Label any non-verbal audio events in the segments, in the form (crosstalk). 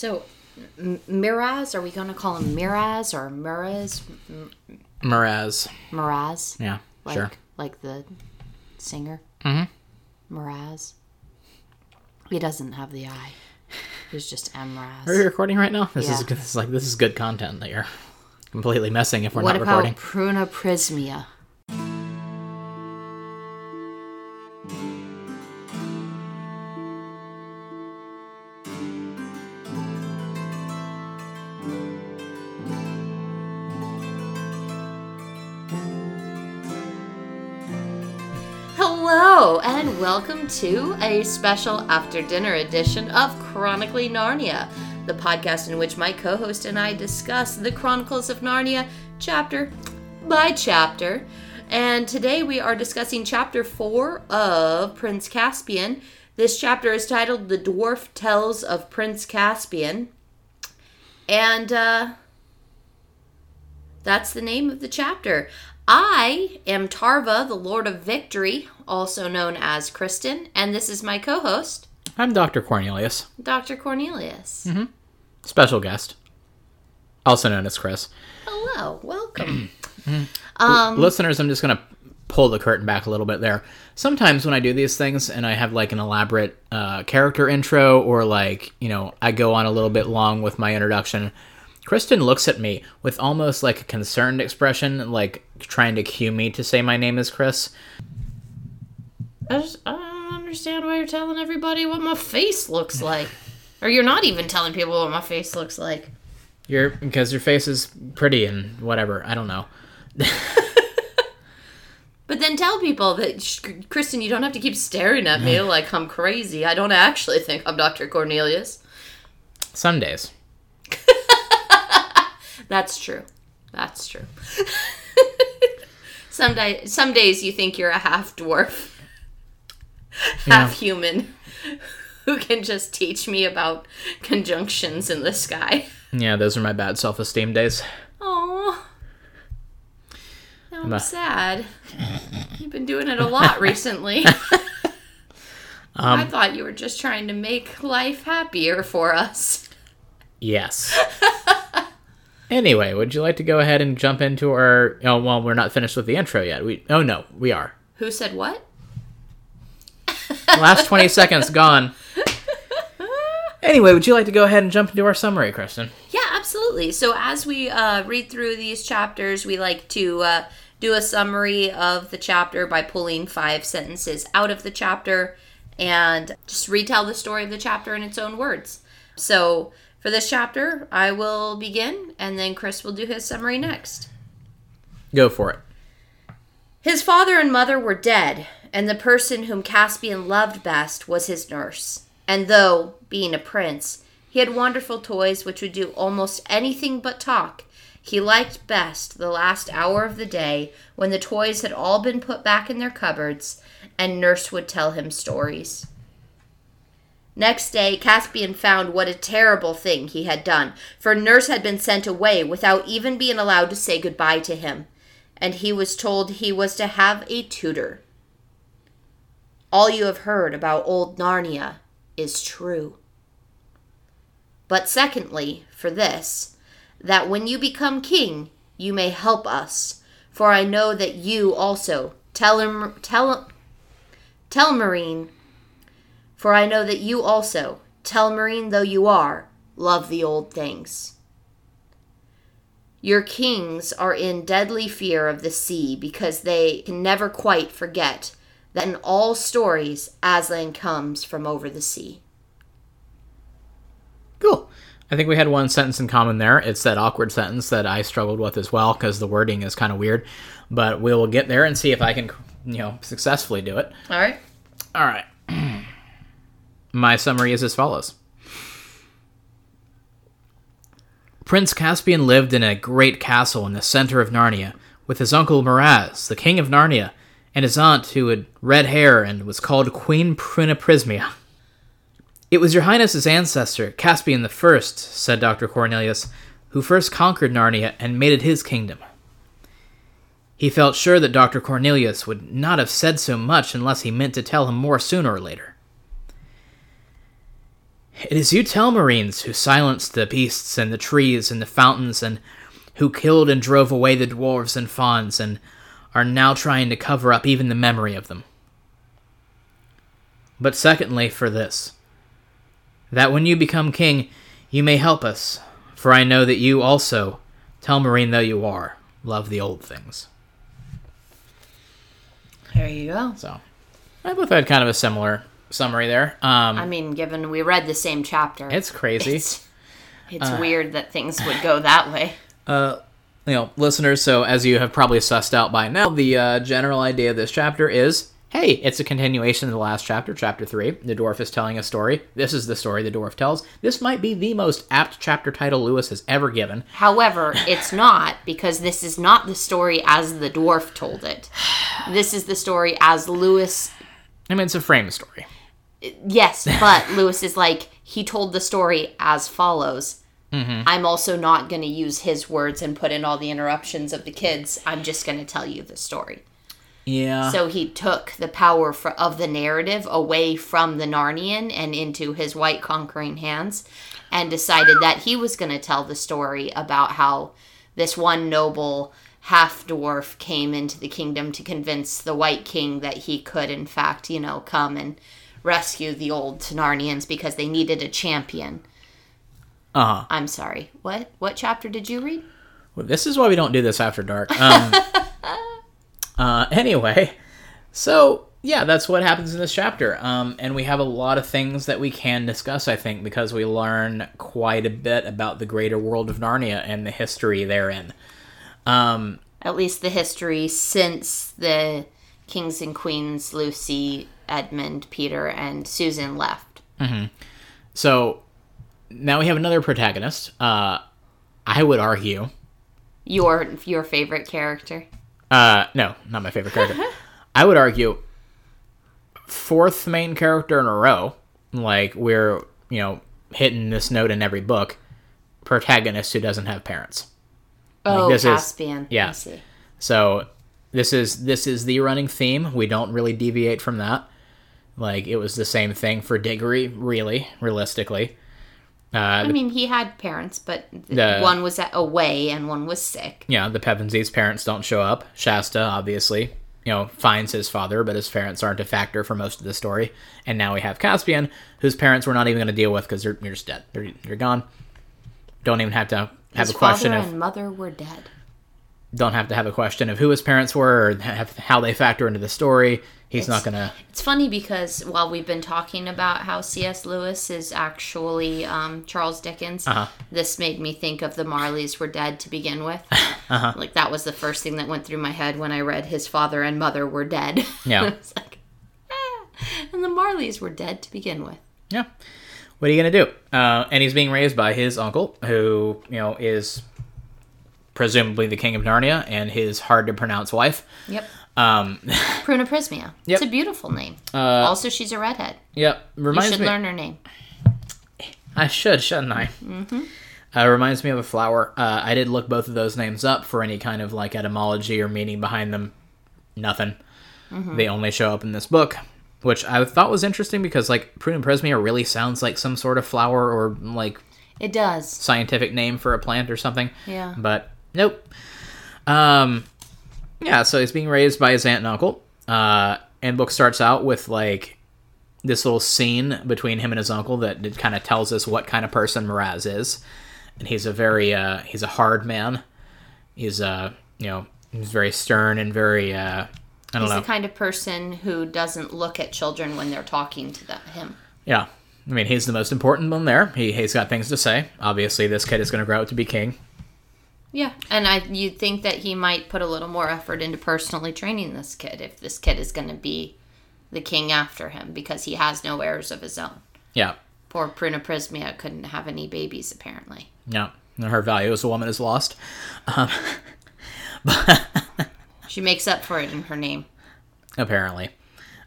So, M- Miraz, are we going to call him Miraz or Miraz? Miraz. Miraz? Yeah, Like, sure. Like the singer? Mm-hmm. Miraz. He doesn't have the I. He's just Are we recording right now? This is this is like this is good content that you're completely messing if we're What not about recording. Prunaprismia? To a special after dinner edition of Chronically Narnia, the podcast in which my co host and I discuss the Chronicles of Narnia chapter by chapter. And today we are discussing chapter four of Prince Caspian. This chapter is titled The Dwarf Tells of Prince Caspian. And, uh, that's the name of the chapter. I am Tarva, the Lord of Victory, also known as Kristen, and this is my co host, I'm Dr. Cornelius, Dr. Cornelius. special guest, also known as Chris. Hello, welcome. (clears throat) um, Listeners, I'm just gonna pull the curtain back a little bit there. Sometimes when I do these things and I have like an elaborate uh, character intro or like you know I go on a little bit long with my introduction. Kristen looks at me with almost like a concerned expression, like trying to cue me to say my name is Chris. I, just, I don't understand why you're telling everybody what my face looks like. Or you're not even telling people what my face looks like. You're because your face is pretty and whatever. I don't know. (laughs) But then tell people that, "Sh- Kristen, you don't have to keep staring at me like I'm crazy. I don't actually think I'm Dr. Cornelius. Some days. (laughs) That's true. That's true. (laughs) some, di- some days you think you're a half dwarf, (laughs) half human, (laughs) who can just teach me about conjunctions in the sky. Yeah, those are my bad self-esteem days. Oh, I'm sad. You've been doing it a lot (laughs) recently. Um, I thought you were just trying to make life happier for us. Yes. Anyway, would you like to go ahead and jump into our? Oh, well, we're not finished with the intro yet. We. Oh no, we are. Who said what? Last (laughs) twenty seconds gone. Anyway, would you like to go ahead and jump into our summary, Kristen? Yeah, absolutely. So as we uh, read through these chapters, we like to uh, do a summary of the chapter by pulling five sentences out of the chapter and just retell the story of the chapter in its own words. So for this chapter, I will begin, and then Chris will do his summary next. Go for it. His father and mother were dead, and the person whom Caspian loved best was his nurse. And though, being a prince, he had wonderful toys which would do almost anything but talk, he liked best the last hour of the day when the toys had all been put back in their cupboards and nurse would tell him stories. Next day, Caspian found what a terrible thing he had done, for Nurse had been sent away without even being allowed to say goodbye to him, and he was told he was to have a tutor. All you have heard about old Narnia is true. But secondly, for this, that when you become king, you may help us, for I know that you also, tell tell Telmarine, for I know that you also, Telmarine though you are, love the old things. Your kings are in deadly fear of the sea because they can never quite forget that in all stories Aslan comes from over the sea. Cool. I think we had one sentence in common there. It's that awkward sentence that I struggled with as well because the wording is kind of weird. But we will get there and see if I can, you know, successfully do it. All right. All right. My summary is as follows Prince Caspian lived in a great castle in the center of Narnia with his uncle Miraz, the king of Narnia, and his aunt who had red hair and was called Queen Prunaprismia. It was your highness's ancestor, Caspian the First, said Dr. Cornelius, who first conquered Narnia and made it his kingdom. He felt sure that Dr. Cornelius would not have said so much unless he meant to tell him more sooner or later. It is you Telmarines who silenced the beasts and the trees and the fountains and who killed and drove away the dwarves and fauns and are now trying to cover up even the memory of them. But secondly, for this, that when you become king, you may help us, for I know that you also, Telmarine though you are, love the old things. There you go. So, I both had kind of a similar summary there. Um, I mean, given we read the same chapter, it's crazy. it's, it's weird that things would go that way. (laughs) uh, you know, listeners, so as you have probably sussed out by now, the uh, general idea of this chapter is hey, it's a continuation of the last chapter, chapter 3. The dwarf is telling a story. This is the story the dwarf tells. This might be the most apt chapter title Lewis has ever given. However, it's not because this is not the story as the dwarf told it. This is the story as Lewis. I mean, it's a frame story. Yes, (laughs) but Lewis is like, he told the story as follows. Mm-hmm. I'm also not going to use his words and put in all the interruptions of the kids. I'm just going to tell you the story. Yeah. So he took the power for, of the narrative away from the Narnian and into his white conquering hands and decided that he was going to tell the story about how this one noble half dwarf came into the kingdom to convince the white king that he could, in fact, you know, come and rescue the old Narnians because they needed a champion. uh huh. I'm sorry. What? What chapter did you read? Well, this is why we don't do this after dark. Um, (laughs) uh, anyway, so yeah, that's what happens in this chapter. Um, and we have a lot of things that we can discuss, I think, because we learn quite a bit about the greater world of Narnia and the history therein. Um, At least the history since the kings and queens Lucy, Edmund, Peter, and Susan left. so now we have another protagonist. Uh, I would argue. Your your favorite character. Uh, no, not my favorite character. (laughs) I would argue fourth main character in a row. Like we're you know hitting this note in every book. Protagonist who doesn't have parents. Oh, this is- Caspian. yeah. I see. So this is this is the running theme. We don't really deviate from that. Like it was the same thing for Diggory, really, realistically. Uh, I mean, he had parents, but The- one was away and one was sick. yeah, the Pevensies' parents don't show up. Shasta, obviously, you know, finds his father, but his parents aren't a factor for most of the story. And now we have Caspian, whose parents we're not even going to deal with because they're, they're just dead. They're, they're gone. Don't even have to have His a question father of and mother were dead. don't have to have a question of who his parents were or have, how they factor into the story. He's not going to. It's funny because while we've been talking about how C.S. Lewis is actually um, Charles Dickens, Uh-huh. this made me think of the Marleys were dead to begin with. (laughs) Uh-huh. Like that was the first thing that went through my head when I read his father and mother were dead. (laughs) Yeah. it's like, ah, and the Marleys were dead to begin with. Yeah. What are you going to do? Uh, and he's being raised by his uncle, who, you know, is presumably the king of Narnia, and his hard to pronounce wife. Yep. Um, (laughs) Prunaprismia. Yep. It's a beautiful name. also, she's a redhead. yep. You Reminds should me. learn her name. I should, shouldn't I? Mm-hmm. Uh, reminds me of a flower. Uh, I did look both of those names up for any kind of like etymology or meaning behind them. Nothing. They only show up in this book, which I thought was interesting because like Prunum presmia really sounds like some sort of flower or like It does. scientific name for a plant or something. Yeah. But nope. Um, yeah. So he's being raised by his aunt and uncle. Uh, and book starts out with like this little scene between him and his uncle that it kind of tells us what kind of person Miraz is. And he's a very uh, he's a hard man. He's uh you know he's very stern and very uh I don't He's know the kind of person who doesn't look at children when they're talking to them, him. yeah. I mean, he's the most important one there. He, he's got things to say. Obviously, this kid is going to grow up to be king. Yeah, and I you'd think that he might put a little more effort into personally training this kid if this kid is going to be the king after him because he has no heirs of his own. Yeah. Poor Prunaprismia couldn't have any babies apparently. Yeah. Her value as a woman is lost. (laughs) She makes up for it in her name. apparently.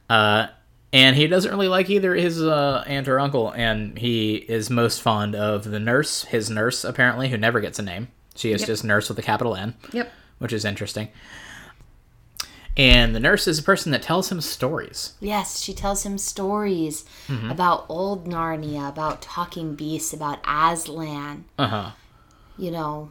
Uh, and he doesn't really like either his uh, aunt or uncle, and he is most fond of the nurse, his nurse, apparently, who never gets a name. She is Yep. just nurse with a capital N, Yep. which is interesting. And the nurse is a person that tells him stories. Yes, she tells him stories Mm-hmm. about old Narnia, about talking beasts, about Aslan, Uh huh. you know,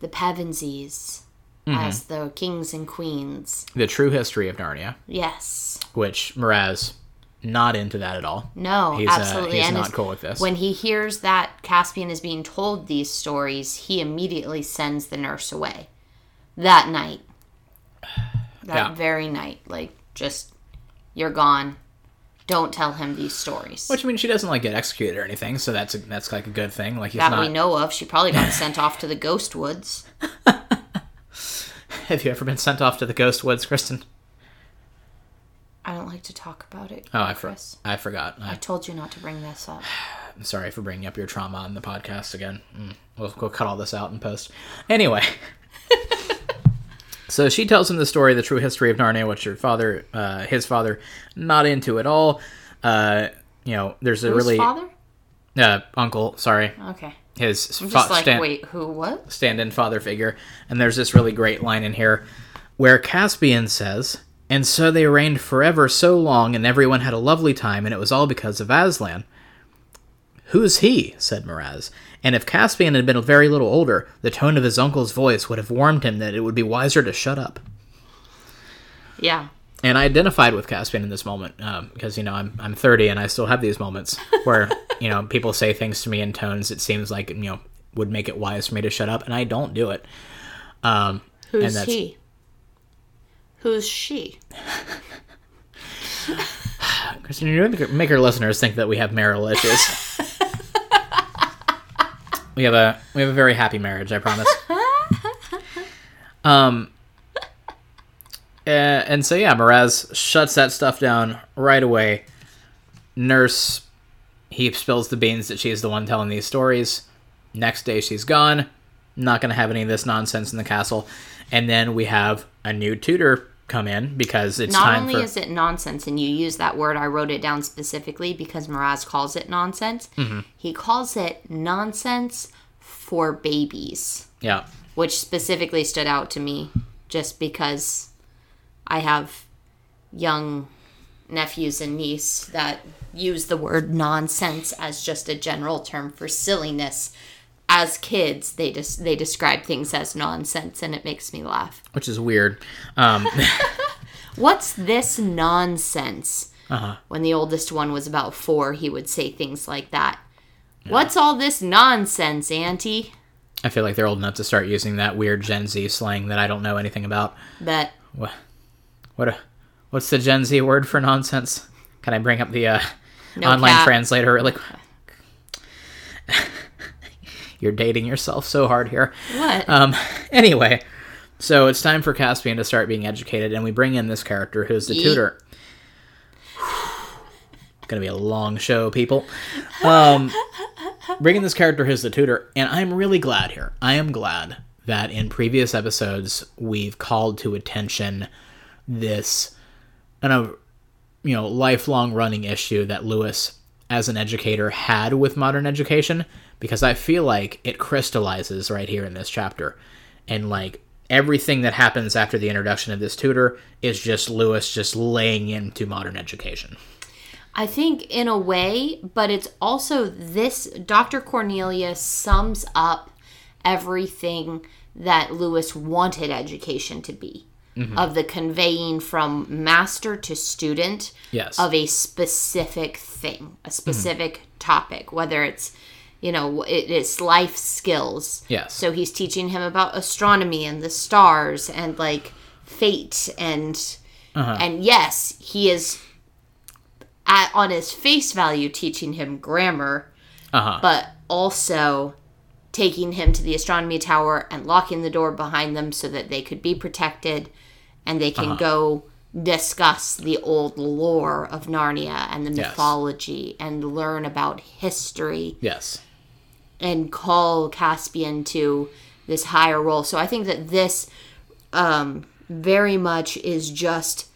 the Pevensies Mm-hmm. as the kings and queens. The true history of Narnia, Yes. which Mraz not into that at all. No, He's, uh, absolutely. he's and not cool with this. When he hears that Caspian is being told these stories, he immediately sends the nurse away. That night. That Yeah. very night. Like, just, you're gone. Don't tell him these stories. Which I mean, she doesn't like get executed or anything, so that's a, that's like a good thing. Like he's that not. we know of. She probably got sent off to the (laughs) ghost woods. Have you ever been sent off to the ghost woods, Kristen? I don't like to talk about it. Oh, I, for, Chris. I forgot. I I, told you not to bring this up. I'm (sighs) sorry for bringing up your trauma on the podcast again. Mm, we'll, we'll cut all this out and post. Anyway. (laughs) so she tells him the story, the true history of Narnia, which her father, uh, his father, not into at all. Uh, you know, there's a Whose really father? uh, uncle, sorry, Okay. his I'm fa- just like, stand- wait, who, what? stand-in father figure, and there's this really great line in here where Caspian says, "And so they reigned forever so long, and everyone had a lovely time, and it was all because of Aslan." Who's he? said Miraz. And if Caspian had been a very little older, the tone of his uncle's voice would have warned him that it would be wiser to shut up. Yeah. And I identified with Caspian in this moment um, because you know I'm I'm 30 and I still have these moments (laughs) where you know people say things to me in tones it seems like you know would make it wise for me to shut up, and I don't do it. Um, Who's he? Who's she? (sighs) Kristen, you make- make our listeners think that we have marital issues. we have a we have a very happy marriage, I promise. um, uh, and so yeah, Mraz shuts that stuff down right away. Nurse, he spills the beans that she's the one telling these stories. Next day, she's gone. Not gonna have any of this nonsense in the castle. And then we have a new tutor come in because it's Not only for. is it nonsense, and you use that word, I wrote it down specifically because Miraz calls it nonsense. Mm-hmm. He calls it nonsense for babies, yeah. which specifically stood out to me just because I have young nephews and niece that use the word nonsense as just a general term for silliness. As kids, they just they describe things as nonsense, and it makes me laugh. which is weird. Um, (laughs) (laughs) What's this nonsense? Uh-huh. When the oldest one was about four, he would say things like that. What's all this nonsense, Auntie? I feel like they're old enough to start using that weird Gen Z slang that I don't know anything about. But What? What? A, what's the Gen Z word for nonsense? Can I bring up the uh, No online cap. translator really quick? (laughs) You're dating yourself so hard here. what? Um, (laughs) anyway, so it's time for Caspian to start being educated, and we bring in this character who's the Yeet. tutor. (sighs) Gonna be a long show, people. Um, bringing this character who's the tutor, and I'm really glad here. I am glad that in previous episodes we've called to attention this, kind of, you know, lifelong running issue that Lewis, as an educator, had with modern education, because I feel like it crystallizes right here in this chapter, and like everything that happens after the introduction of this tutor is just Lewis just laying into modern education. I think in a way, but it's also this Dr. Cornelius sums up everything that Lewis wanted education to be. Mm-hmm. Of the conveying from master to student Yes. of a specific thing, a specific topic, whether it's, you know, it, it's life skills. Yes. So he's teaching him about astronomy and the stars and like fate and Uh-huh. and yes, he is at, on his face value teaching him grammar, Uh huh. but also taking him to the astronomy tower and locking the door behind them so that they could be protected and they Uh-huh. can go discuss the old lore of Narnia and the Yes. mythology and learn about history Yes. And call Caspian to this higher role. So I think that this um, very much is just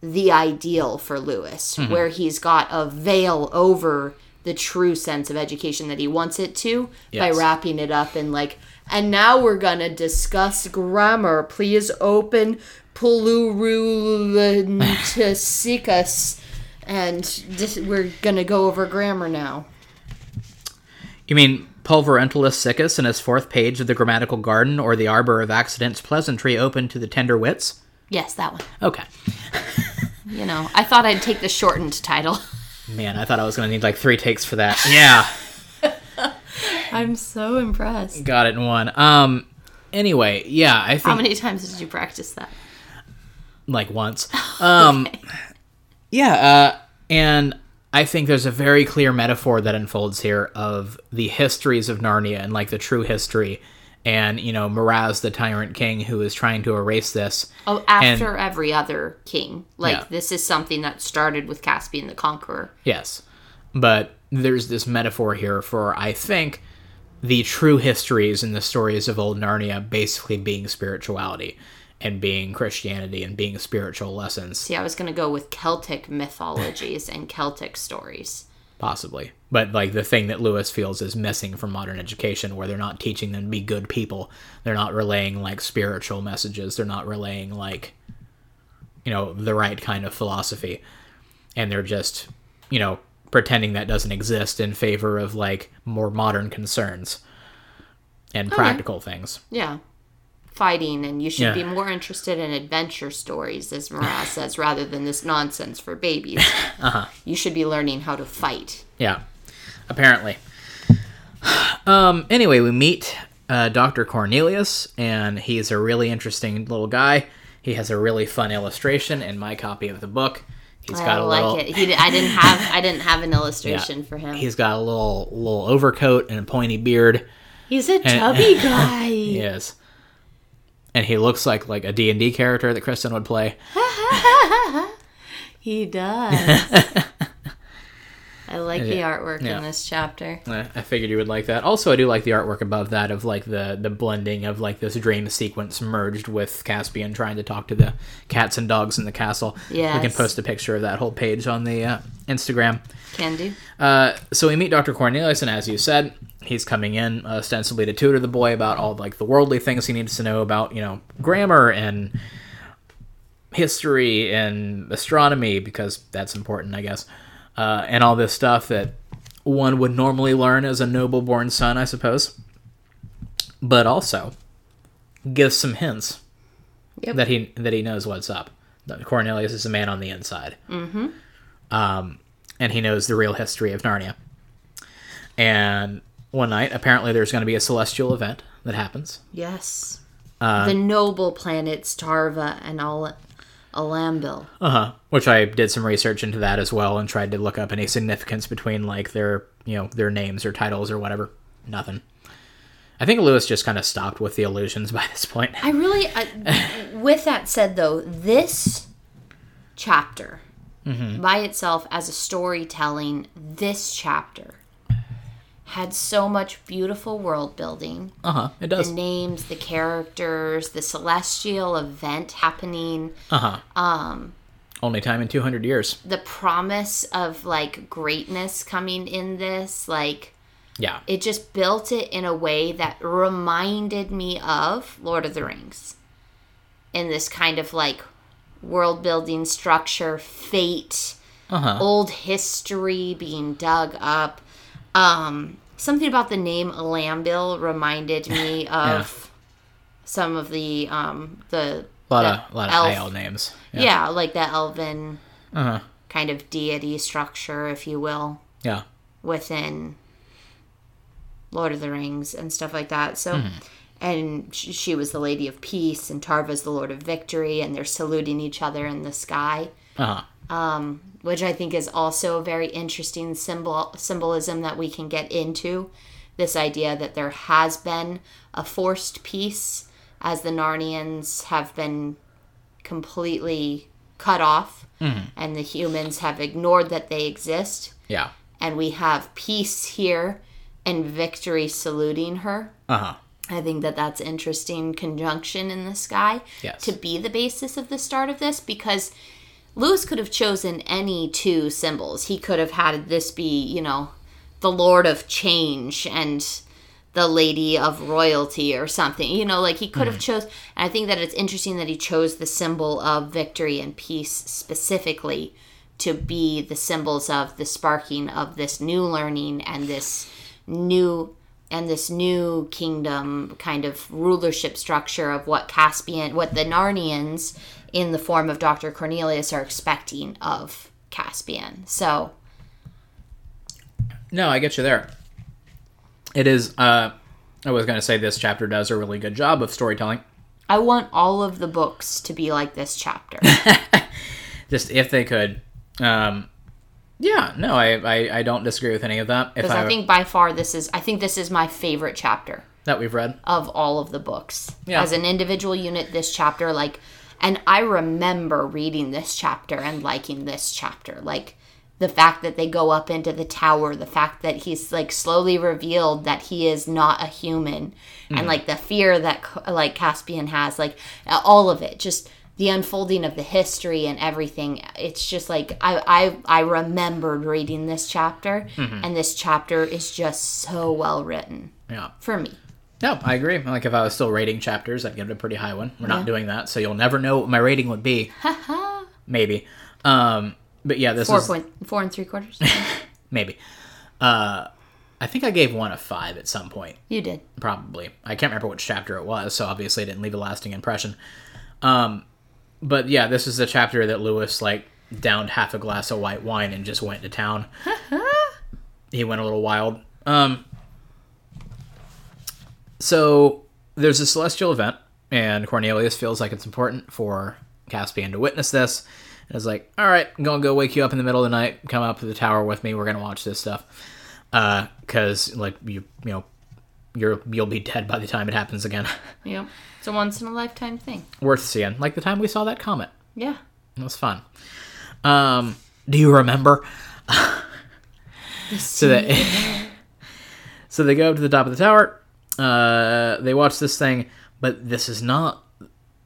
the ideal for Lewis, Mm-hmm. where he's got a veil over the true sense of education that he wants it to by wrapping it up in like and now we're gonna discuss grammar please open Pulurulenticus, (laughs) and this, we're gonna go over grammar now. You mean Pulverulentus Siccus in his fourth page of the grammatical garden, or the arbor of accidents pleasantry open to the tender wits? Yes, that one. Okay. (laughs) You know, I thought I'd take the shortened title. Man, I thought I was going to need like three takes for that. Yeah, (laughs) I'm so impressed. got it in one. Um, anyway, yeah, I think How many times did you practice that? like once. Um, (laughs) yeah, uh, and I think there's a very clear metaphor that unfolds here of the histories of Narnia and like the true history, and you know Miraz, the tyrant king, who is trying to erase this. Oh, after every other king. Like, Yeah. this is something that started with Caspian the Conqueror. Yes, but there's this metaphor here for I think the true histories and the stories of old Narnia basically being spirituality and being Christianity and being spiritual lessons. See, I was going to go with Celtic mythologies and Celtic stories. possibly but like the thing that lewis feels is missing from modern education where they're not teaching them to be good people they're not relaying like spiritual messages they're not relaying like you know the right kind of philosophy and they're just you know pretending that doesn't exist in favor of like more modern concerns and practical things Yeah. Fighting, and you should Yeah. be more interested in adventure stories, as Marat (laughs) says, rather than this nonsense for babies. (laughs) uh-huh. You should be learning how to fight. Yeah, apparently. (sighs) Um. Anyway, we meet uh, Dr. Cornelius, and he's a really interesting little guy. He has a really fun illustration in my copy of the book. He's got I a like little. it. He, I didn't have I didn't have an (laughs) yeah, illustration for him. He's got a little little overcoat and a pointy beard. He's a chubby guy. He is, and he looks like like a D and D character that Kristen would play. (laughs) He does. (laughs) I like the artwork Yeah. in this chapter. I figured you would like that. Also, I do like the artwork above that of like the the blending of like this dream sequence merged with Caspian trying to talk to the cats and dogs in the castle. Yeah, we can post a picture of that whole page on the uh, Instagram. Can do. Uh, so we meet Dr. Cornelius, and as you said, he's coming in ostensibly to tutor the boy about all like the worldly things he needs to know about, you know, grammar and history and astronomy because that's important, I guess, uh, and all this stuff that one would normally learn as a noble-born son, I suppose. But also gives some hints Yep. that he that he knows what's up. That Cornelius is a man on the inside. Mm-hmm. Um, and he knows the real history of Narnia. And one night, apparently, there's going to be a celestial event that happens. Yes. Uh, the noble planets Tarva and Al- Alambil. Uh huh. Which I did some research into that as well and tried to look up any significance between like their you know their names or titles or whatever. Nothing. I think Lewis just kind of stopped with the illusions (laughs) by this point. I really, I, with that said, though, this chapter by itself as a storytelling, this chapter had so much beautiful world building. Uh huh. It does. The names, the characters, the celestial event happening, Uh huh. Um. Only time in two hundred years. the promise of like greatness coming in this, like Yeah. it just built it in a way that reminded me of Lord of the Rings. In this kind of like world building structure, fate, Uh huh. old history being dug up. Um, something about the name Alambil reminded me (laughs) of some of the um the A lot the of a lot of elf- high old names. yeah. like the elven Uh huh. kind of deity structure, if you will Yeah. within Lord of the Rings and stuff like that. So, Mm-hmm. and she, she was the Lady of Peace, and Tarva's the Lord of Victory, and they're saluting each other in the sky, Uh huh. which I think is also a very interesting symbol symbolism that we can get into. This idea that there has been a forced peace as the Narnians have been completely cut off, and the humans have ignored that they exist Yeah. and we have peace here and victory saluting her. Uh huh. I think that that's interesting conjunction in the sky Yes. to be the basis of the start of this because Lewis could have chosen any two symbols. He could have had this be, you know, the Lord of Change and the lady of royalty or something. You know, like he could have hmm. chose. And I think that it's interesting that he chose the symbol of victory and peace specifically to be the symbols of the sparking of this new learning and this new and this new kingdom kind of rulership structure of what Caspian, what the Narnians in the form of Dr. Cornelius are expecting of Caspian. So, No, I get you there. It is. Uh, I was going to say this chapter does a really good job of storytelling. I want all of the books to be like this chapter. (laughs) Just if they could. Um, yeah, no, I, I, I don't disagree with any of that. Because I, I think by far this is I think this is my favorite chapter that we've read, of all of the books. Yeah. As an individual unit, this chapter, like and I remember reading this chapter and liking this chapter. Like the fact that they go up into the tower, the fact that he's like slowly revealed that he is not a human, and hmm. like the fear that like Caspian has, like all of it, just the unfolding of the history and everything. It's just like I I I remembered reading this chapter, mm-hmm. and this chapter is just so well written yeah. for me. No, I agree. Like if I was still rating chapters, I'd give it a pretty high one. We're not doing that, so you'll never know what my rating would be. (laughs) maybe. Um, but yeah, this Four is point four and three quarters. (laughs) maybe. Uh, I think I gave one a five at some point. you did. probably. I can't remember which chapter it was, so obviously it didn't leave a lasting impression. Um, but yeah, this is the chapter that Lewis like downed half a glass of white wine and just went to town. he went a little wild. Um, so there's a celestial event, and Cornelius feels like it's important for Caspian to witness this. And is like, all right, I'm gonna go wake you up in the middle of the night. Come up to the tower with me. We're gonna watch this stuff. Because like you, you know, you're you'll be dead by the time it happens again. (laughs) Yep. It's a once in a lifetime thing. Worth seeing. Like the time we saw that comet. Yeah. It was fun. Um, do you remember? (laughs) so they (laughs) so they go up to the top of the tower. Uh, they watch this thing, but this is not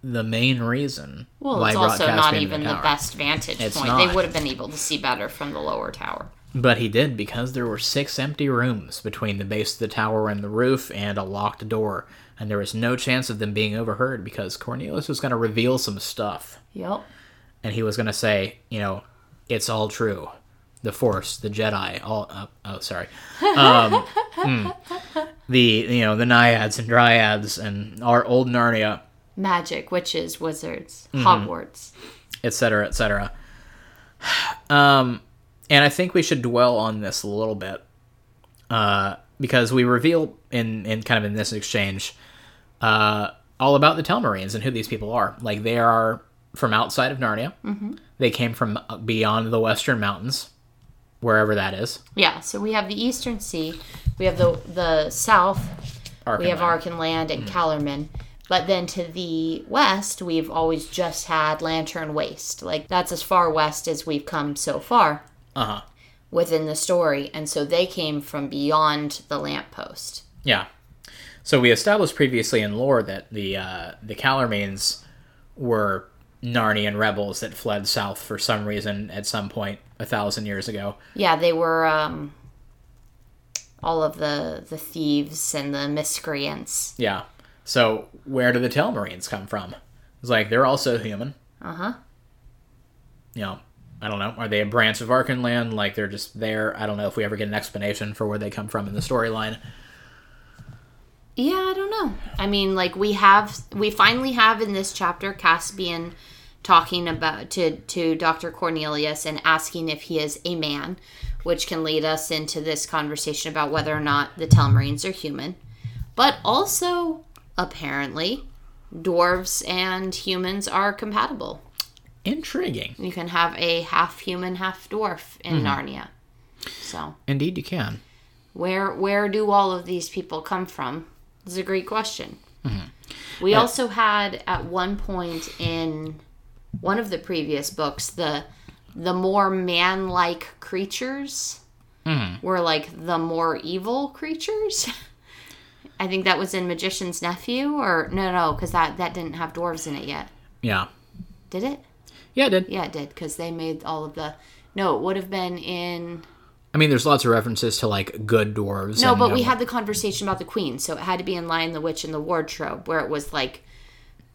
the main reason Well, it's also not even the tower. best vantage It's point. not. They would have been able to see better from the lower tower. But he did because there were six empty rooms between the base of the tower and the roof and a locked door. And there was no chance of them being overheard because Cornelius was going to reveal some stuff. Yep. And he was going to say, you know, it's all true. The Force, the Jedi, all. Uh, oh, sorry. (laughs) Um, mm. (laughs) the, you know, the Naiads and Dryads and our old Narnia, Magic, witches, wizards, Mm-hmm. Hogwarts. etc., etc. (sighs) Um, and I think we should dwell on this a little bit, uh, because we reveal in in kind of in this exchange, uh, all about the Telmarines and who these people are. Like they are from outside of Narnia. Mm-hmm. They came from beyond the Western Mountains, wherever that is. Yeah, so we have the Eastern Sea, we have the the South, we have Archenland. and and Calormen. But then to the west, we've always just had Lantern Waste. Like that's as far west as we've come so far Uh huh. within the story. And so they came from beyond the lamppost. Yeah. So we established previously in lore that the uh, the Calormenes were Narnian rebels that fled south for some reason at some point a thousand years ago. Yeah, they were um, all of the the thieves and the miscreants. Yeah. So where do the Telmarines come from? It's like they're also human. Uh huh. You know, I don't know. Are they a branch of Archenland? Like they're just there? I don't know if we ever get an explanation for where they come from in the storyline. Yeah, I don't know. I mean, like we have, we finally have in this chapter Caspian talking about to to Dr. Cornelius and asking if he is a man, which can lead us into this conversation about whether or not the Telmarines are human, but also apparently dwarves and humans are compatible. Intriguing. You can have a half human, half dwarf in hmm. Narnia. So, Indeed, you can. where where do all of these people come from? Is a great question. Mm-hmm. We uh, also had at one point in one of the previous books the the more man-like creatures hmm. were like the more evil creatures. (laughs) I think that was in Magician's Nephew, or no, no, because that that didn't have dwarves in it yet. Yeah. Did it? Yeah, it did. Yeah, it did, because they made all of the. No, it would have been in I mean, there's lots of references to like good dwarves. No, and, but you we had the conversation about the queen, so it had to be in Lion the Witch and the Wardrobe, where it was like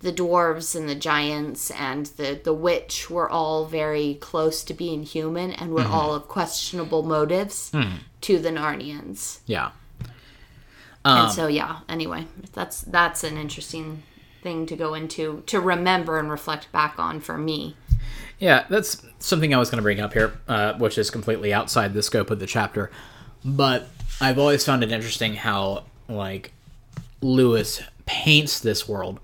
the dwarves and the giants and the the witch were all very close to being human and were all of questionable motives to the Narnians. yeah. Um, and so yeah, anyway, that's that's an interesting thing to go into to remember and reflect back on for me. Yeah, that's something I was going to bring up here, uh, which is completely outside the scope of the chapter. But I've always found it interesting how, like, Lewis paints this world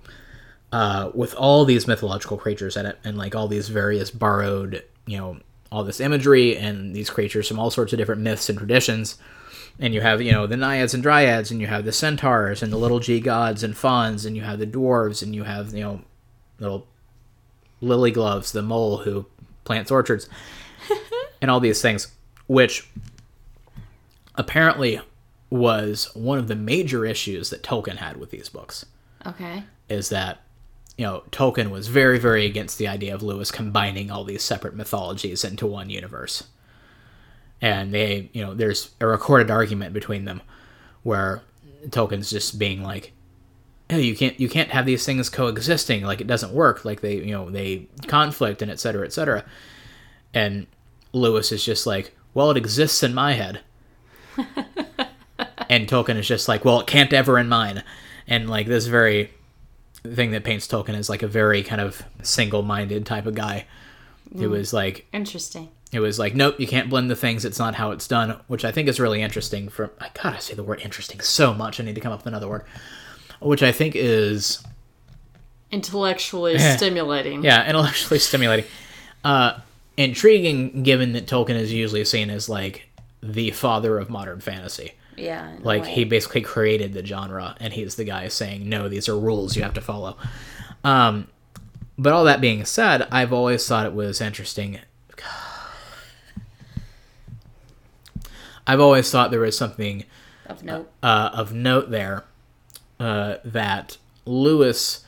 uh, with all these mythological creatures in it, and like all these various borrowed, you know, all this imagery and these creatures from all sorts of different myths and traditions. And you have, you know, the naiads and dryads, and you have the centaurs and the little g gods and fauns, and you have the dwarves, and you have, you know, little Lilygloves, the mole who plants orchards, (laughs) and all these things, which apparently was one of the major issues that Tolkien had with these books. Okay. Is that you know Tolkien was very very against the idea of Lewis combining all these separate mythologies into one universe, and they you know there's a recorded argument between them where Tolkien's just being like, hey, you can't you can't have these things coexisting. Like it doesn't work. Like they you know they conflict and et cetera et cetera. And lewis is just like well it exists in my head. (laughs) And tolkien is just like well it can't ever in mine. And like this very thing that paints tolkien as like a very kind of single-minded type of guy. It was like Interesting. it was like nope you can't blend the things it's not how it's done which i think is really interesting for i gotta say the word interesting so much i need to come up with another word. Which i think is Intellectually (laughs) stimulating. yeah intellectually stimulating. Uh intriguing given that tolkien is usually seen as like the father of modern fantasy Yeah. like he basically created the genre and he's the guy saying no these are rules you have to follow um but all that being said i've always thought it was interesting i've always thought there was something of note. uh, of note there uh, that Lewis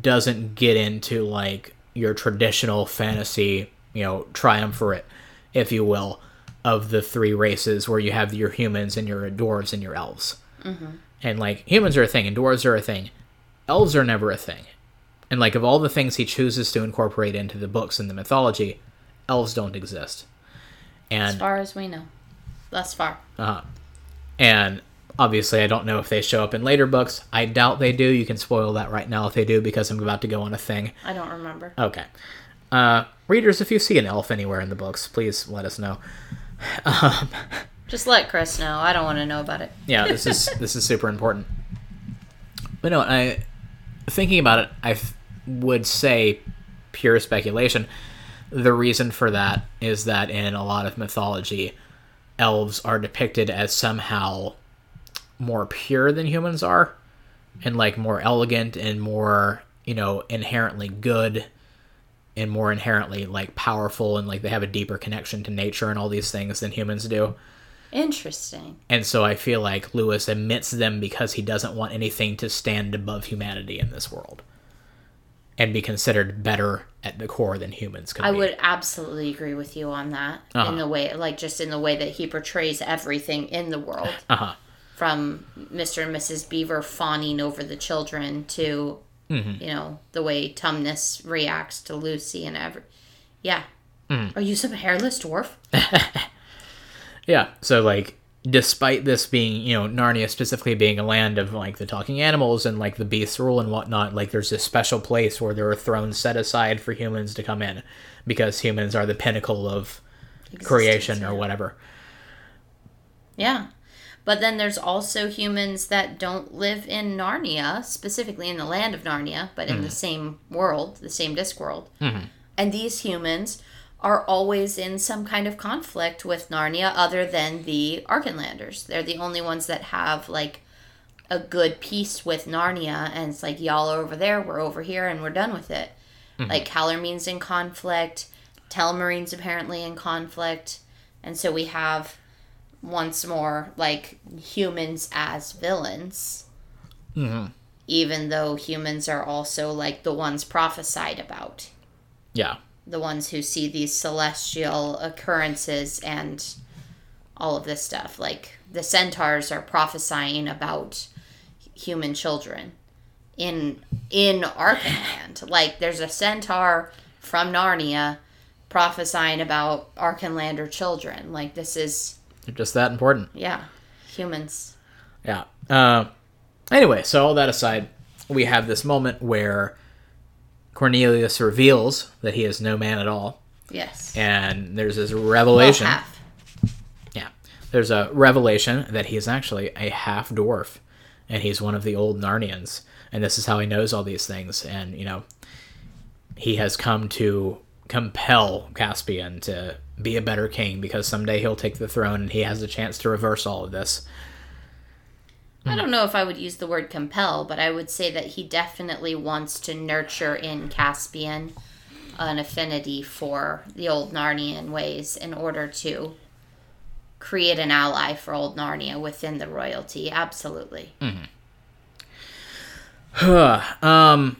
doesn't get into like your traditional fantasy, you know, triumvirate, if you will, of the three races where you have your humans and your dwarves and your elves. And like humans are a thing and dwarves are a thing, elves are never a thing. And like of all the things he chooses to incorporate into the books and the mythology, elves don't exist. as far as we know. Thus far. Uh-huh. and obviously, I don't know if they show up in later books. I doubt they do. You can spoil that right now if they do, because I'm about to go on a thing. I don't remember. Okay. Uh, readers, if you see an elf anywhere in the books, please let us know. Um, (laughs) Just let Chris know. I don't want to know about it. yeah, this is (laughs) this is super important. But no, I thinking about it, I f- would say pure speculation. The reason for that is that in a lot of mythology, elves are depicted as somehow more pure than humans are, and like more elegant and more you know inherently good and more inherently like powerful and like they have a deeper connection to nature and all these things than humans do. Interesting. And so I feel like Lewis omits them because he doesn't want anything to stand above humanity in this world and be considered better at the core than humans can I be. would absolutely agree with you on that. Uh-huh. In the way, like, just in the way that he portrays everything in the world. Uh-huh. From Mr. and Mrs. Beaver fawning over the children to, Mm-hmm. you know, the way Tumnus reacts to Lucy and every. Yeah. Mm. Are you some hairless dwarf? (laughs) Yeah. So like despite this being, you know, Narnia specifically being a land of like the talking animals and like the beasts rule and whatnot, like there's this special place where there are thrones set aside for humans to come in because humans are the pinnacle of creation or yeah. whatever. Yeah. But then there's also humans that don't live in Narnia, specifically in the land of Narnia, but in the mm-hmm. same world, the same disc world. Mm-hmm. And these humans are always in some kind of conflict with Narnia other than the Archenlanders. They're the only ones that have like a good peace with Narnia and it's like y'all are over there, we're over here and we're done with it. Mm-hmm. Like Calormene's in conflict, Telmarine's apparently in conflict. And so we have once more like humans as villains. Mm-hmm. Even though humans are also like the ones prophesied about, Yeah. the ones who see these celestial occurrences and all of this stuff. Like the centaurs are prophesying about human children in in Archenland. (laughs) like there's a centaur from Narnia prophesying about Archenlander children. Like this is They're just that important. yeah, humans. Yeah. Uh, anyway, so all that aside, we have this moment where Cornelius reveals that he is no man at all, Yes. and there's this Well, revelation. half. Yeah. There's a revelation that he is actually a half dwarf and he's one of the old Narnians. And this is how he knows all these things. And, you know, he has come to compel Caspian to be a better king because someday he'll take the throne and he has a chance to reverse all of this. I don't know if I would use the word compel, but I would say that he definitely wants to nurture in Caspian an affinity for the old Narnian ways in order to create an ally for old Narnia within the royalty. Absolutely. (sighs) um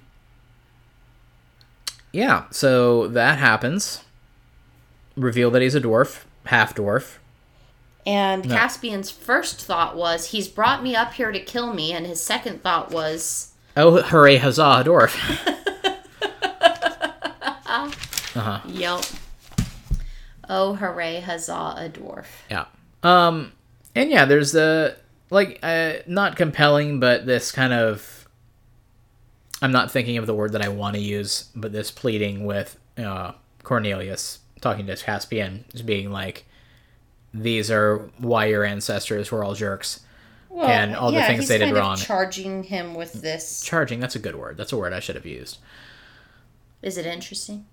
Yeah, so that happens. Reveal that he's a dwarf, half dwarf. And Caspian's first thought was, he's brought me up here to kill me, and his second thought was, Oh, hooray, huzzah, a dwarf. (laughs) uh-huh. Yep. Oh, hooray, huzzah, a dwarf. Yeah. Um and yeah, there's the like uh not compelling but this kind of I'm not thinking of the word that I want to use, but this pleading with uh Cornelius talking to Caspian just being like these are why your ancestors were all jerks. Well, And all the things they did wrong. charging him with this. Charging, that's a good word. That's a word I should have used. Is it interesting?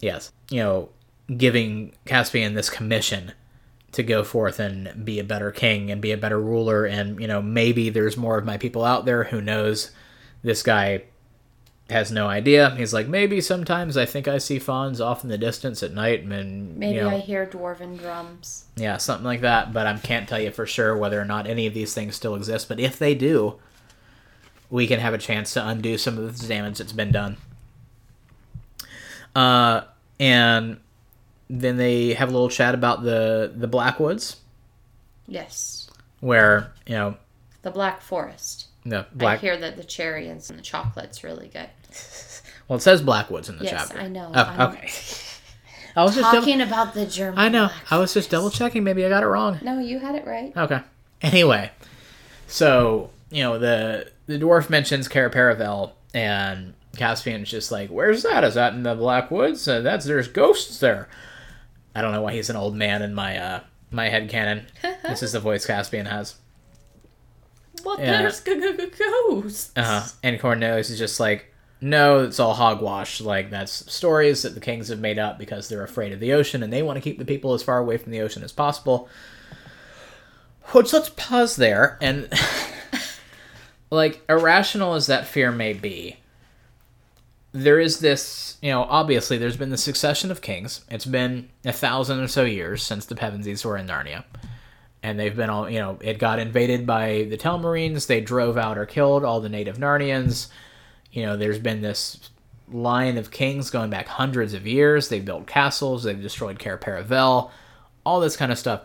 Yes. You know, giving Caspian this commission to go forth and be a better king and be a better ruler and, you know, maybe there's more of my people out there who knows this guy has no idea. He's like, maybe sometimes I think I see fauns off in the distance at night and Maybe you know, I hear dwarven drums. yeah, something like that, but I can't tell you for sure whether or not any of these things still exist, but if they do, we can have a chance to undo some of the damage that's been done. Uh, and then they have a little chat about the the Blackwoods, Yes. where you know The Black Forest. The black. I hear that the cherry and the chocolate's really good. (laughs) Well, it says Blackwoods in the Yes, chapter. I know. Oh, okay. I was just double, Talking about the German. I know. I was just double checking. Maybe I got it wrong. No, you had it right. Okay. Anyway, so you know the the dwarf mentions Cair Paravel, and Caspian's just like, "Where's that? Is that in the Black Woods? Uh, that's there's ghosts there." I don't know why he's an old man in my uh my head canon. (laughs) this is the voice Caspian has. Well, Yeah. there's g- g- g- ghosts. Uh-huh. And Cornelius is just like, "No, it's all hogwash. Like that's stories that the kings have made up because they're afraid of the ocean and they want to keep the people as far away from the ocean as possible." Which let's pause there and (laughs) like irrational as that fear may be, there is this, you know, obviously there's been the succession of kings. It's been a thousand or so years since the Pevensies were in Narnia. And they've been all, you know, it got invaded by the Telmarines. They drove out or killed all the native Narnians. You know, there's been this line of kings going back hundreds of years. They've built castles. They've destroyed Cair Paravel. All this kind of stuff.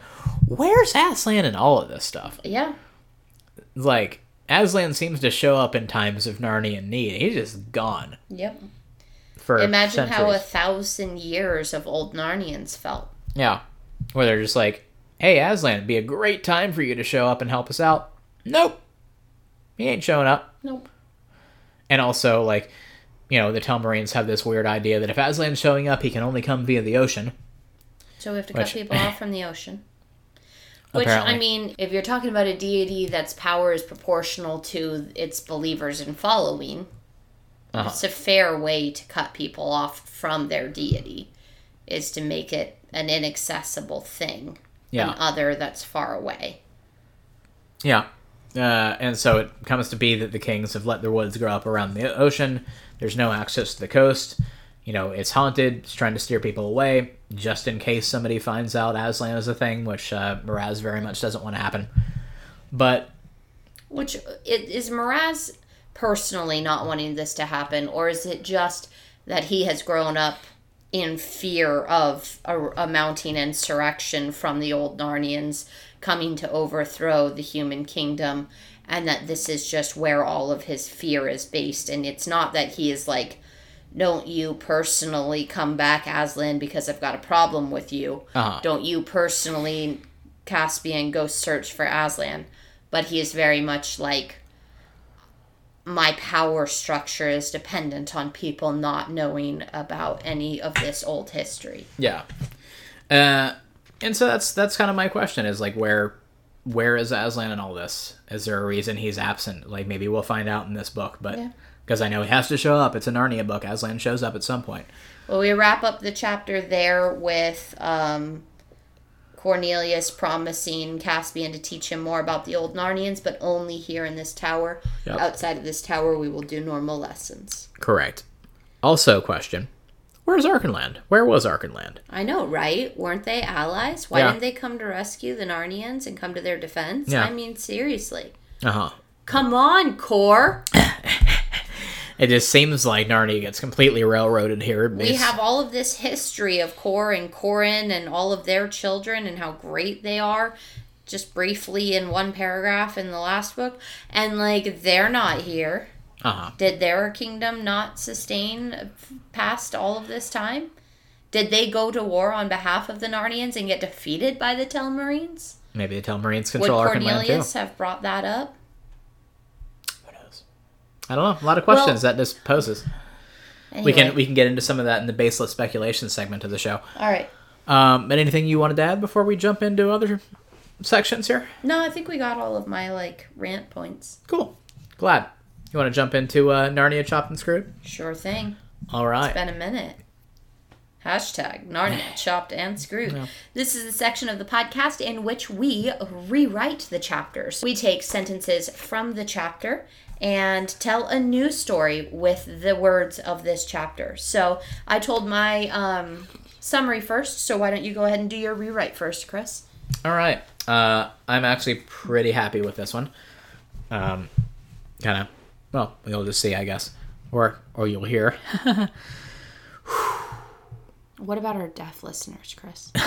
Where's Aslan in all of this stuff? Yeah. like Aslan seems to show up in times of Narnian need. He's just gone Yep. for Imagine how a thousand years of old Narnians felt. yeah, where they're just like, "Hey, Aslan, it'd be a great time for you to show up and help us out." Nope, he ain't showing up. Nope. And also, like, you know, the Telmarines have this weird idea that if Aslan's showing up, he can only come via the ocean. So we have to Which- cut people off from the ocean. Which Apparently. I mean, if you're talking about a deity that's power is proportional to its believers and following, Uh-huh. it's a fair way to cut people off from their deity, is to make it an inaccessible thing, Yeah. an other that's far away. Yeah. Uh, and so it comes to be that the kings have let their woods grow up around the ocean. There's no access to the coast. You know, it's haunted. It's trying to steer people away, just in case somebody finds out Aslan is a thing, which uh, Miraz very much doesn't want to happen. But Which it, is Miraz personally not wanting this to happen, or is it just that he has grown up in fear of a, a mounting insurrection from the old Narnians coming to overthrow the human kingdom, and that this is just where all of his fear is based. And it's not that he is like, don't you personally come back, Aslan, because I've got a problem with you. Uh-huh. Don't you personally, Caspian, go search for Aslan. But he is very much like, my power structure is dependent on people not knowing about any of this old history. Yeah. Uh, and so that's that's kind of my question is like where where is Aslan in all this? Is there a reason he's absent? Like maybe we'll find out in this book, but Yeah. because I know he has to show up. It's a Narnia book. Aslan shows up at some point. Well, we wrap up the chapter there with um, Cornelius promising Caspian to teach him more about the old Narnians, but only here in this tower. Yep. Outside of this tower, we will do normal lessons. Correct. Also, question: Where's Archenland? Where was Archenland? I know, right? Weren't they allies? Why Yeah. didn't they come to rescue the Narnians and come to their defense? Yeah. I mean, seriously. Uh huh. Come on, Cor. (laughs) It just seems like Narnia gets completely railroaded here. We have all of this history of Cor and Corin and all of their children and how great they are, just briefly in one paragraph in the last book. And, like, they're not here. Uh huh. Did their kingdom not sustain past all of this time? Did they go to war on behalf of the Narnians and get defeated by the Telmarines? Maybe the Telmarines Would control too. Cornelius have brought that up? I don't know. A lot of questions that this poses. Anyway, We can we can get into some of that in the baseless speculation segment of the show. all right. Um, but anything you wanted to add before we jump into other sections here? No, I think we got all of my like rant points. Cool. Glad. You want to jump into uh, Narnia Chopped and Screwed? Sure thing. All right. It's Been a minute. Hashtag Narnia (sighs) chopped and screwed. This is a section of the podcast in which we rewrite the chapters. We take sentences from the chapter and tell a new story with the words of this chapter. So I told my um, summary first, so why don't you go ahead and do your rewrite first, Chris? All right. Uh, I'm actually pretty happy with this one. Um, kind of. Well, you'll just see, I guess, or or you'll hear. (laughs) What about our deaf listeners, Chris? (laughs)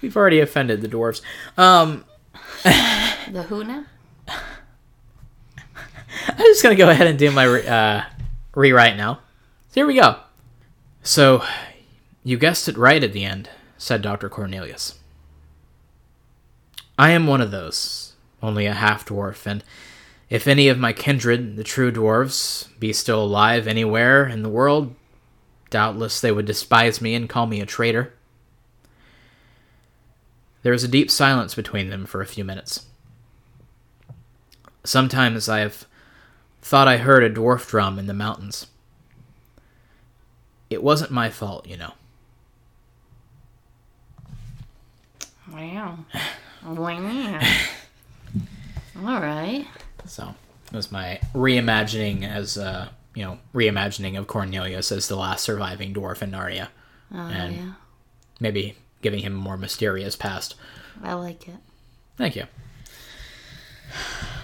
We've already offended the dwarves. Um, (laughs) the now? I'm just gonna go ahead and do my re- uh, rewrite now. So here we go. So, you guessed it right at the end, said Dr. Cornelius. I am one of those, only a half dwarf, and if any of my kindred, the true dwarves, be still alive anywhere in the world, doubtless they would despise me and call me a traitor. There was a deep silence between them for a few minutes. Sometimes I have thought I heard a dwarf drum in the mountains. It wasn't my fault, you know. Wow. Wow. (sighs) All right. So it was my reimagining as uh, you know, reimagining of Cornelius as the last surviving dwarf in Narnia. Oh, And- yeah. Maybe giving him a more mysterious past. I like it. Thank you.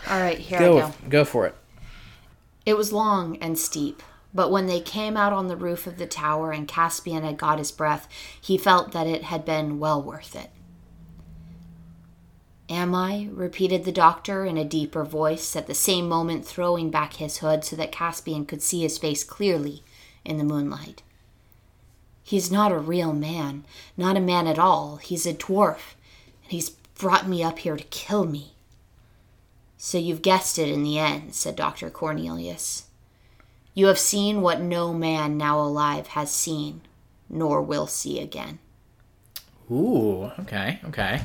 All right, here I Go go. go for it. It was long and steep, but when they came out on the roof of the tower and Caspian had got his breath, he felt that it had been well worth it. Am I? repeated the doctor in a deeper voice, at the same moment throwing back his hood so that Caspian could see his face clearly in the moonlight. He's not a real man, not a man at all. He's a dwarf, and he's brought me up here to kill me. So you've guessed it in the end, said Dr. Cornelius. You have seen what no man now alive has seen, nor will see again. Ooh, okay, okay.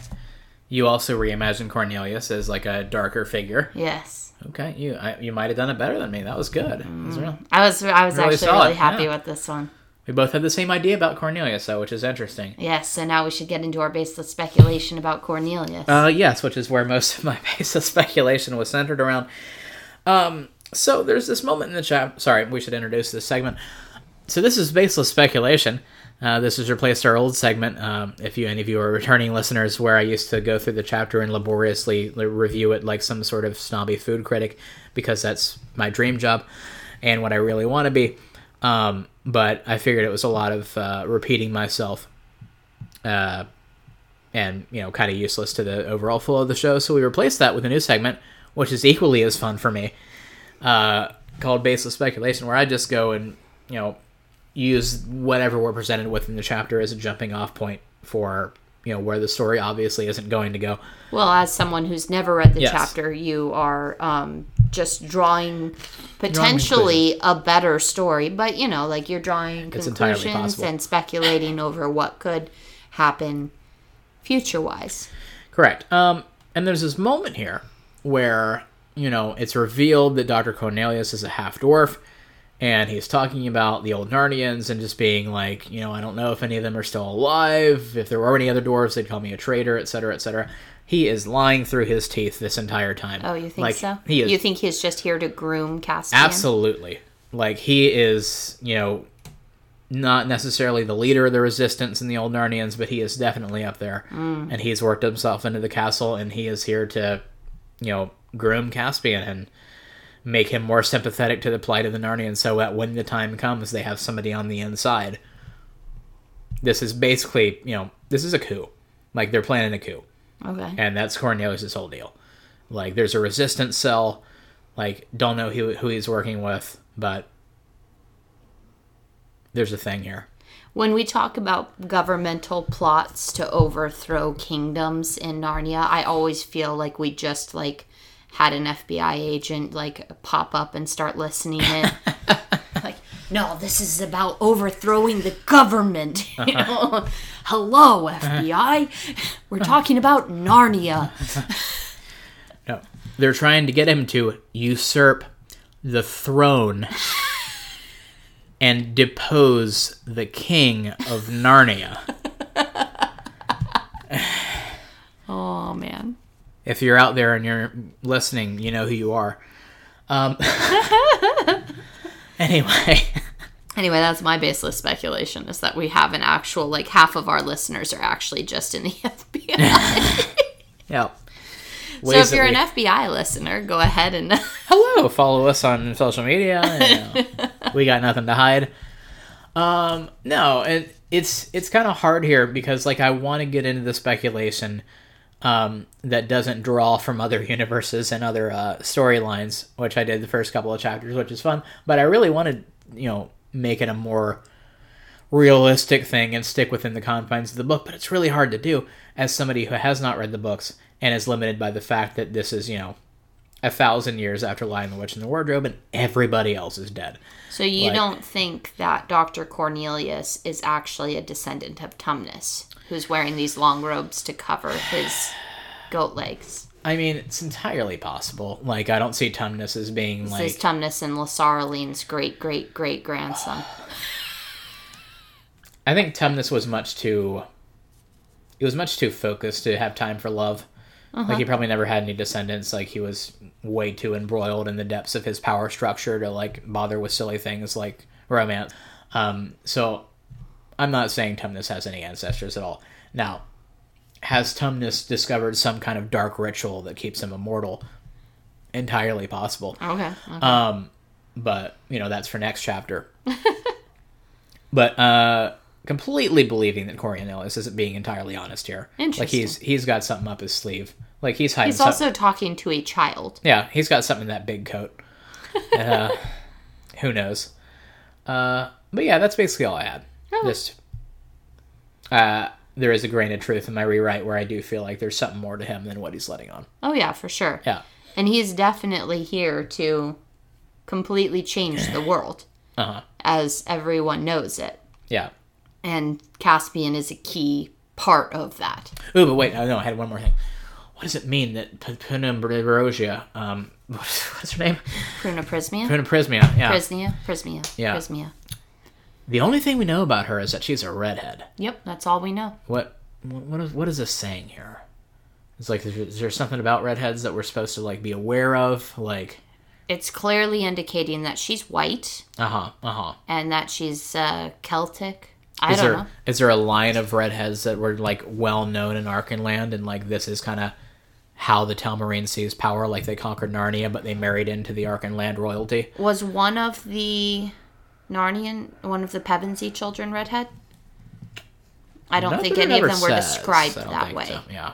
You also reimagined Cornelius as like a darker figure. Yes. Okay, you I, you might have done it better than me. That was good. That was mm. real. I was I was Really actually solid, really happy yeah. with this one. We both had the same idea about Cornelius, though, which is interesting. Yes, so now we should get into our baseless speculation about Cornelius. Uh, yes, which is where most of my (laughs) baseless speculation was centered around. Um, so there's this moment in the chat. Sorry, we should introduce this segment. So this is baseless speculation. Uh, this has replaced our old segment. Um, if you any of you are returning listeners, where I used to go through the chapter and laboriously review it like some sort of snobby food critic, because that's my dream job. and what I really want to be. Um, but I figured it was a lot of uh, repeating myself, uh, and you know, kind of useless to the overall flow of the show. So we replaced that with a new segment, which is equally as fun for me, uh, called Baseless Speculation, where I just go and you know use whatever we're presented with in the chapter as a jumping off point for you know where the story obviously isn't going to go. Well, as someone who's never read the Yes. chapter, you are um, just drawing potentially a better story. But you know, like you're drawing It's conclusions and speculating over what could happen future wise. Correct. Um, and there's this moment here where you know it's revealed that Doctor Cornelius is a half dwarf, and he's talking about the old Narnians and just being like, you know, I don't know if any of them are still alive. If there were any other dwarves, they'd call me a traitor, etc., etc. He is lying through his teeth this entire time. Oh, you think like, so? He is You think he's just here to groom Caspian? Absolutely. Like he is, you know, not necessarily the leader of the resistance in the old Narnians, but he is definitely up there. Mm. And he's worked himself into the castle and he is here to, you know, groom Caspian and make him more sympathetic to the plight of the Narnians so that when the time comes they have somebody on the inside. This is basically, you know, this is a coup. Like they're planning a coup Okay. and that's Cornelius' whole deal. Like, there's a resistance cell. Like, don't know who who he's working with, but there's a thing here. When we talk about governmental plots to overthrow kingdoms in Narnia, I always feel like we just like had an FBI agent like pop up and start listening in. (laughs) no, this is about overthrowing the government. (laughs) You know? Hello, FBI. We're talking about Narnia. (laughs) No, they're trying to get him to usurp the throne and depose the king of Narnia. (laughs) Oh man. If you're out there and you're listening, you know who you are. Um, anyway. Anyway, that's my baseless speculation is that we have an actual like half of our listeners are actually just in the (laughs) FBI. (laughs) Yeah. so if you're an FBI listener, go ahead and (laughs) hello, follow us on social media. you know, we got nothing to hide. Um, no, it, it's it's kind of hard here because like I want to get into the speculation um, that doesn't draw from other universes and other uh, storylines, which I did the first couple of chapters, which is fun. But I really wanted, you know, make it a more realistic thing and stick within the confines of the book. But it's really hard to do as somebody who has not read the books and is limited by the fact that this is, you know, a thousand years after Lion the Witch in the Wardrobe and everybody else is dead. So you Like- don't think that Dr. Cornelius is actually a descendant of Tumnus, who's wearing these long robes to cover his goat legs? I mean, it's entirely possible. Like, I don't see Tumnus as being This like. is Tumnus and Lasaraleen's great great great grandson. (sighs) I think Tumnus was much too. He was much too focused to have time for love. Like he probably never had any descendants. Like he was way too embroiled in the depths of his power structure to like bother with silly things like romance. Um, so I'm not saying Tumnus has any ancestors at all. Now, has Tumnus discovered some kind of dark ritual that keeps him immortal? Entirely possible. Okay. okay. Um, but you know that's for next chapter. (laughs) but uh, completely believing that Coriolanus isn't being entirely honest here. Interesting. Like he's he's got something up his sleeve. Like he's hiding. He's also talking to a child. yeah, he's got something in that big coat. (laughs) uh, who knows? Uh, but yeah, that's basically all I had. Oh. Just uh, there is a grain of truth in my rewrite where I do feel like there's something more to him than what he's letting on. Oh yeah, for sure. Yeah. And he's definitely here to completely change the (sighs) world Uh huh. as everyone knows it. Yeah. And Caspian is a key part of that. Oh, but wait, no, no, I had one more thing. What does it mean that P- Penumbra um, (laughs) what's her name? Pruna Prismia? Penuprismia, yeah. Prismia? Prismia. Yeah. Prismia. The only thing we know about her is that she's a redhead. Yep, that's all we know. What, what is, what is this saying here? It's like, is there, something about redheads that we're supposed to like be aware of? Like, It's clearly indicating that she's white uh huh, uh huh. and that she's uh, Celtic. I Is don't there know. is there a line of redheads that were like well known in Archenland, and like this is kind of how the Telmarine seized power, like they conquered Narnia, but they married into the Archenland royalty. Was one of the Narnian, one of the Pevensie children redhead? I don't think any of them were described that way. so, Yeah.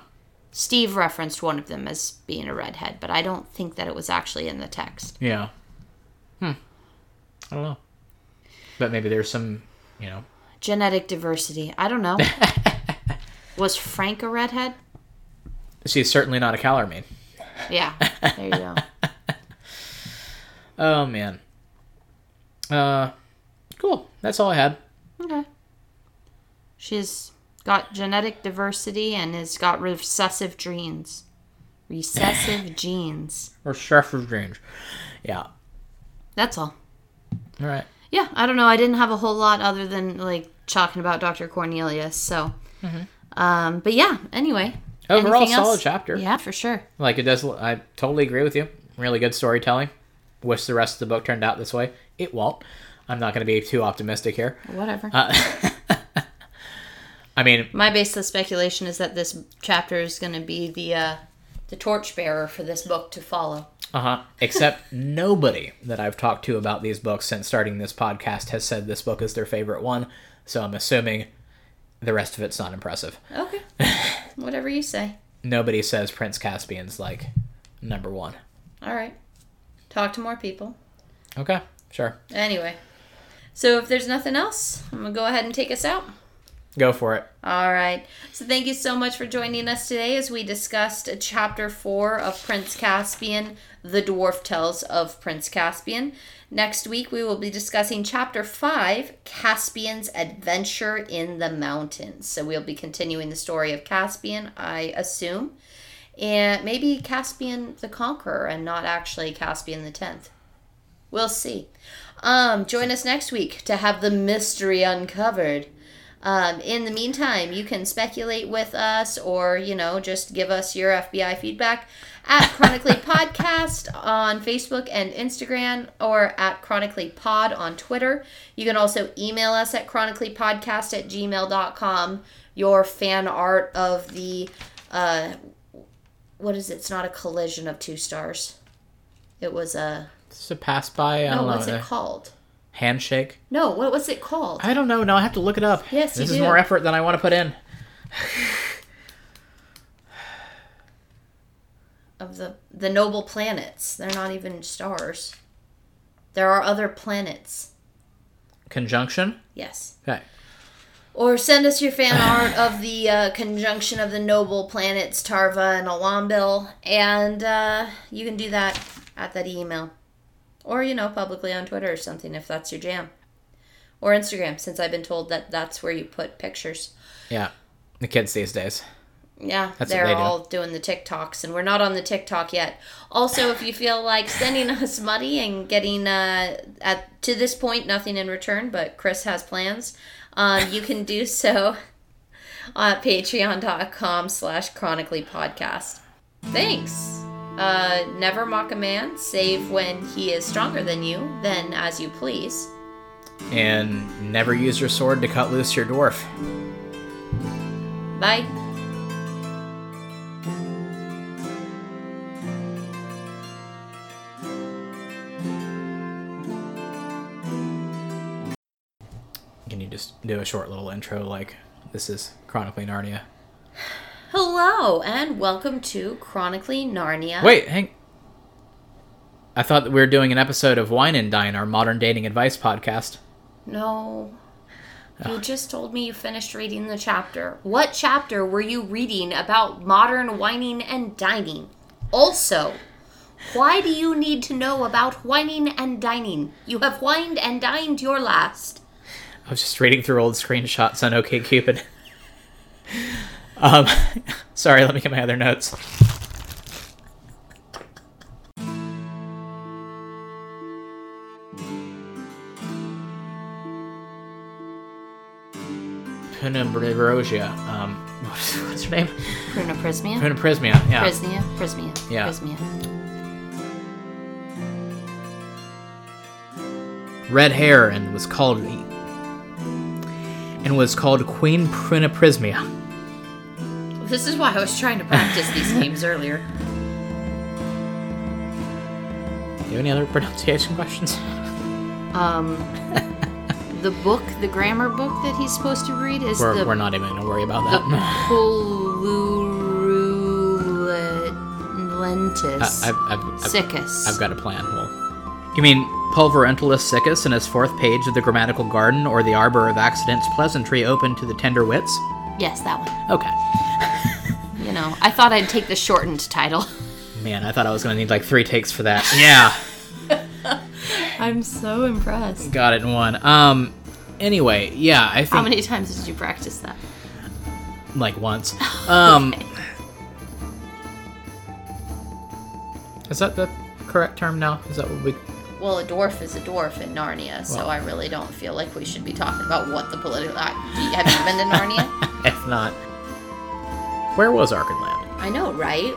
Steve referenced one of them as being a redhead, but I don't think that it was actually in the text. Yeah. Hmm. I don't know. But maybe there's some, you know. Genetic diversity. I don't know. (laughs) was Frank a redhead? She's certainly not a Calormene. Yeah. There you go. (laughs) Oh man. Uh, cool. That's all I had. Okay. She's got genetic diversity and has got recessive genes. Recessive (coughs) genes. Or Sheffield Range. Yeah. That's all. All right. Yeah, I don't know. I didn't have a whole lot other than like talking about Dr. Cornelius. So, Mhm. um, but yeah. Anyway. Overall, Anything else? solid chapter. Yeah, for sure. Like it does. I totally agree with you. Really good storytelling. Wish the rest of the book turned out this way. It won't. I'm not going to be too optimistic here. Whatever. (laughs) I mean, My baseless speculation is that this chapter is going to be the uh, the torchbearer for this book to follow. uh huh. Except nobody that I've talked to about these books since starting this podcast has said this book is their favorite one. So I'm assuming the rest of it's not impressive. Okay. (laughs) Whatever you say. Nobody says Prince Caspian's like number one. All right. Talk to more people. Okay, sure. Anyway. So if there's nothing else, I'm going to go ahead and take us out. Go for it. All right. So thank you so much for joining us today as we discussed chapter 4 of Prince Caspian, The Dwarf Tales of Prince Caspian. Next week we will be discussing chapter 5, Caspian's Adventure in the Mountains. So we'll be continuing the story of Caspian, I assume. And maybe Caspian the Conqueror and not actually Caspian the 10th. We'll see. Um, join us next week to have the mystery uncovered. Um, in the meantime, you can speculate with us or, you know, just give us your FBI feedback at Chronically (laughs) Podcast on Facebook and Instagram or at Chronically Pod on Twitter. You can also email us at chronicallypodcast at gmail.com your fan art of the, uh, what is it? It's not a collision of two stars. It was a, It's a pass by. I no, don't know. what's it called? Handshake. No, what was it called? I don't know. No, I have to look it up. Yes, you this is do. more effort than I want to put in. (sighs) of the the noble planets. They're not even stars. There are other planets. Conjunction. Yes. Okay. Or send us your fan art of the uh, conjunction of the noble planets Tarva and Alambil, and uh, you can do that at that email, or you know publicly on Twitter or something if that's your jam, or Instagram since I've been told that that's where you put pictures. Yeah. The kids these days. Yeah, That's they're they do. all doing the TikToks, and we're not on the TikTok yet. Also, if you feel like sending (laughs) us money and getting uh, at to this point nothing in return, but Chris has plans, um, you can do (laughs) so at patreon.com slash chronically podcast. Thanks. Uh, never mock a man, save when he is stronger than you, then as you please. And never use your sword to cut loose your dwarf. Bye. Can you just do a short little intro like this is Chronically Narnia? (sighs) (laughs) Hello, and welcome to Chronically Narnia. Wait, hang. I thought that we were doing an episode of Wine and Dine, our modern dating advice podcast. No. You just told me you finished reading the chapter. What chapter were you reading about modern whining and dining? Also, why do you need to know about whining and dining? You have whined and dined your last. I was just reading through old screenshots on OkCupid. (laughs) um, (laughs) sorry, let me get my other notes. Penumbrosia. Um, (laughs) what's, her name? Pruna Prismia? Penuprismia. Yeah. Prismia? Prismia. Yeah. Prismia. red hair and was called and was called Queen Prunaprismia. This is why I was trying to practice these (laughs) names earlier. Do you have any other pronunciation questions? Um, (laughs) the book, the grammar book that he's supposed to read is We're, the we're not even gonna worry about that. Pulverulentus I, I've, I've, I've, I've got a plan. Well, you mean Pulverentulus siccus in his fourth page of the grammatical garden, or the arbor of accidents pleasantry open to the tender wits? Yes, that one. Okay. You know, I thought I'd take the shortened title. (laughs) Man, I thought I was gonna need like three takes for that. Yeah. (laughs) I'm so impressed. Got it in one. Um. Anyway, yeah, I think How many times did you practice that? like once. (laughs) Um. Is that the correct term now? Is that what we? Well, a dwarf is a dwarf in Narnia, so Well- I really don't feel like we should be talking about what the political. Have you been to Narnia? If not, where was Archenland? I know, right?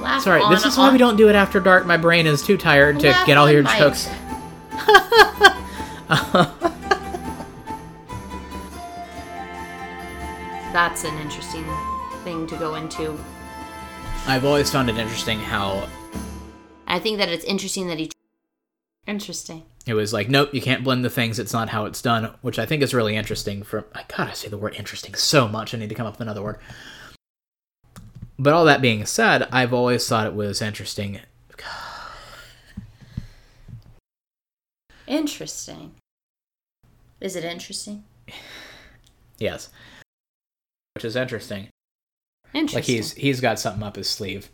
Laugh Sorry, on- this is why we don't do it after dark. My brain is too tired to laugh get all your Mike. jokes. (laughs) That's an interesting thing to go into. I've always found it interesting how I think that it's interesting that he. Interesting. It was like, nope, you can't blend the things. It's not how it's done, which I think is really interesting. For I gotta say the word interesting so much. I need to come up with another word. But all that being said, I've always thought it was interesting. Interesting. Is it interesting? Yes, which is interesting. Interesting. Like he's he's got something up his sleeve.